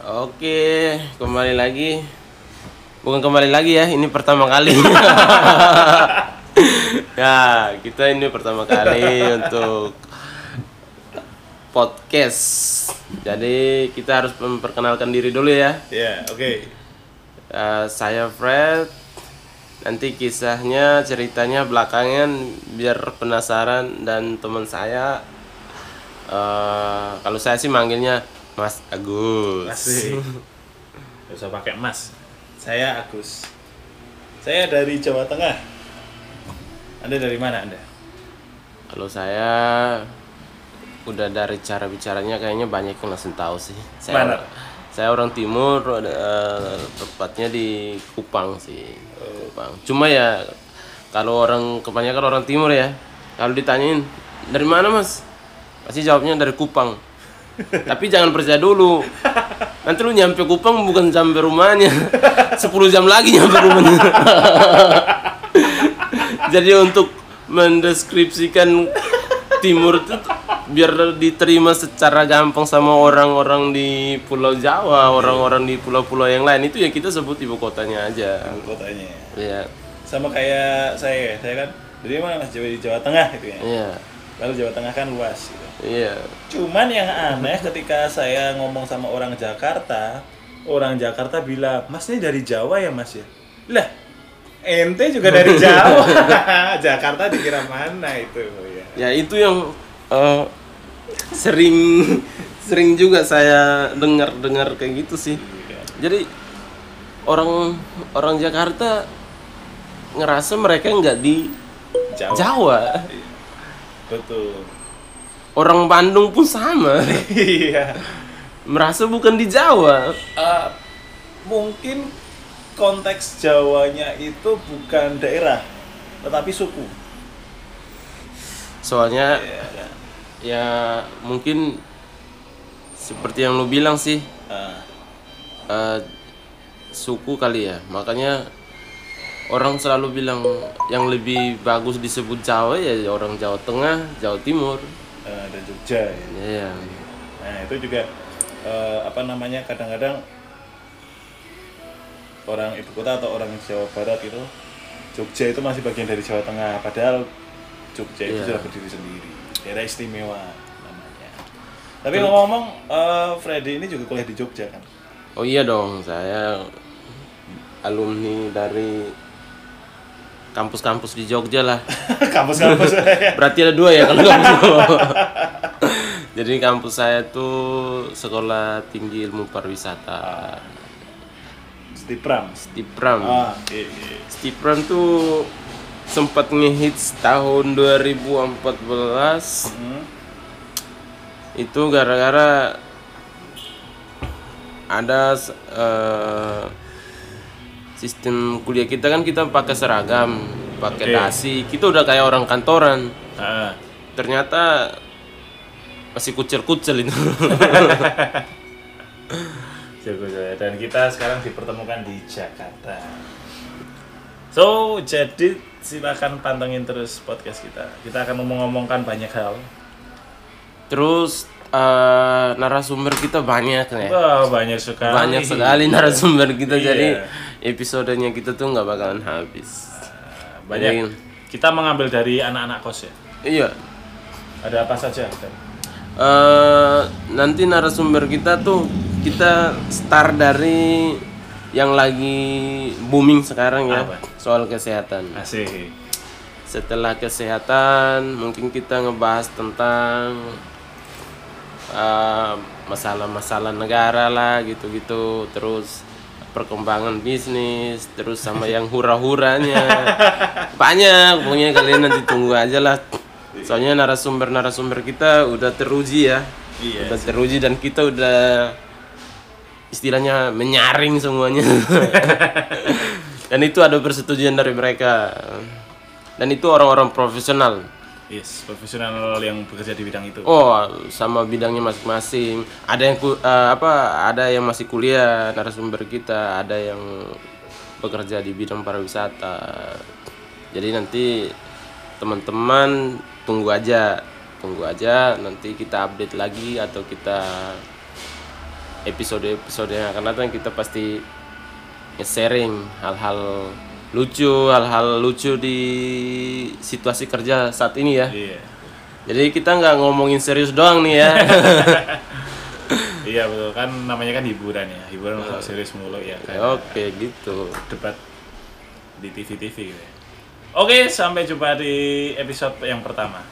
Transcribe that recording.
Oke, kembali lagi. Bukan kembali lagi ya, ini pertama kali. ya, kita ini pertama kali untuk podcast. Jadi kita harus memperkenalkan diri dulu ya. Ya, oke. Eh, saya Fred. Nanti kisahnya, ceritanya belakangan biar penasaran dan teman saya. eh, kalau saya sih manggilnya Mas Agus. Asik. Gak usah pakai mas. Saya Agus. Saya dari Jawa Tengah. Anda dari mana Anda? Kalau saya udah dari cara bicaranya kayaknya banyak yang langsung tahu sih. Saya Mana? saya orang timur, eh, tepatnya di Kupang sih. Kupang. Cuma ya kalau orang kebanyakan orang timur ya, kalau ditanyain dari mana mas, pasti jawabnya dari Kupang. Tapi jangan percaya dulu. Nanti lu nyampe Kupang bukan sampai rumahnya. 10 jam lagi nyampe rumahnya. Jadi untuk mendeskripsikan timur itu biar diterima secara gampang sama orang-orang di Pulau Jawa, orang-orang di pulau-pulau yang lain itu ya kita sebut ibu kotanya aja. Ibu kotanya. Iya. Sama kayak saya, saya kan dari mana Mas? Jawa di Jawa Tengah gitu ya. Iya. Lalu Jawa Tengah kan luas gitu. Iya. Cuman yang aneh ketika saya ngomong sama orang Jakarta, orang Jakarta bilang, "Mas ini dari Jawa ya, Mas ya?" Lah, ente juga dari Jawa. Jakarta dikira mana itu ya. Ya itu yang eh, sering sering juga saya dengar-dengar kayak gitu sih. Jadi orang orang Jakarta ngerasa mereka nggak di Jawa. Jawa. Betul. Orang Bandung pun sama. Iya. Merasa bukan di Jawa. Eh, mungkin konteks Jawanya itu bukan daerah, tetapi suku. Soalnya Iya, kan? ya mungkin seperti yang lu bilang sih Eh, eh, suku kali ya. Makanya orang selalu bilang yang lebih bagus disebut Jawa ya orang Jawa Tengah, Jawa Timur. eh, dan Jogja ya. Iya. Nah itu juga eh, apa namanya kadang-kadang orang ibu kota atau orang Jawa Barat itu Jogja itu masih bagian dari Jawa Tengah padahal Jogja itu Iya. sudah berdiri sendiri daerah istimewa namanya. Tapi ngomong-ngomong eh, Freddy ini juga kuliah di Jogja kan? Oh iya dong, saya alumni dari kampus-kampus di Jogja lah. Kampus-kampus Berarti ada dua ya kalau kampus. Jadi kampus saya tuh Sekolah Tinggi Ilmu Pariwisata. Stipram. Stipram. Ah, iya, iya. Stipram tuh sempat ngehits tahun 2014 Hmm. itu gara-gara ada eh, sistem kuliah kita kan kita pakai seragam, pakai Oke. dasi. Kita udah kayak orang kantoran. Ah, Ternyata masih kucel-kucel itu. Saya. Dan kita sekarang dipertemukan di Jakarta. So, jadi silakan pantengin terus podcast kita. Kita akan ngomong-ngomongkan banyak hal. Terus eh, narasumber kita banyak ya. Wah, banyak sekali. Banyak sekali narasumber kita Iya. jadi episodenya kita tuh nggak bakalan habis. Banyak. Jadi, Kita mengambil dari anak-anak kos ya. Iya. Ada apa saja? eh nanti narasumber kita tuh kita start dari yang lagi booming sekarang ya Apa? soal kesehatan. Asik. Setelah kesehatan mungkin kita ngebahas tentang eh, masalah-masalah negara lah gitu-gitu. Terus perkembangan bisnis terus sama yang hura-huranya. Banyak pokoknya kalian nanti tunggu aja lah. Soalnya narasumber-narasumber kita udah teruji ya. Iya. udah teruji dan kita udah istilahnya menyaring semuanya. Dan itu ada persetujuan dari mereka. Dan itu orang-orang profesional Yes, profesional yang bekerja di bidang itu. oh sama bidangnya masing-masing ada yang eh, apa ada yang masih kuliah narasumber kita ada yang bekerja di bidang pariwisata jadi nanti teman-teman tunggu aja tunggu aja nanti kita update lagi atau kita episode-episode yang akan datang kita pasti sharing hal-hal lucu, hal-hal lucu di situasi kerja saat ini ya. Iya. Jadi kita nggak ngomongin serius doang nih ya. Iya betul kan namanya kan hiburan ya. Hiburan kalau serius mulu ya kayak Oke gitu. debat di TV-TV gitu ya. Oke, sampai jumpa di episode yang pertama.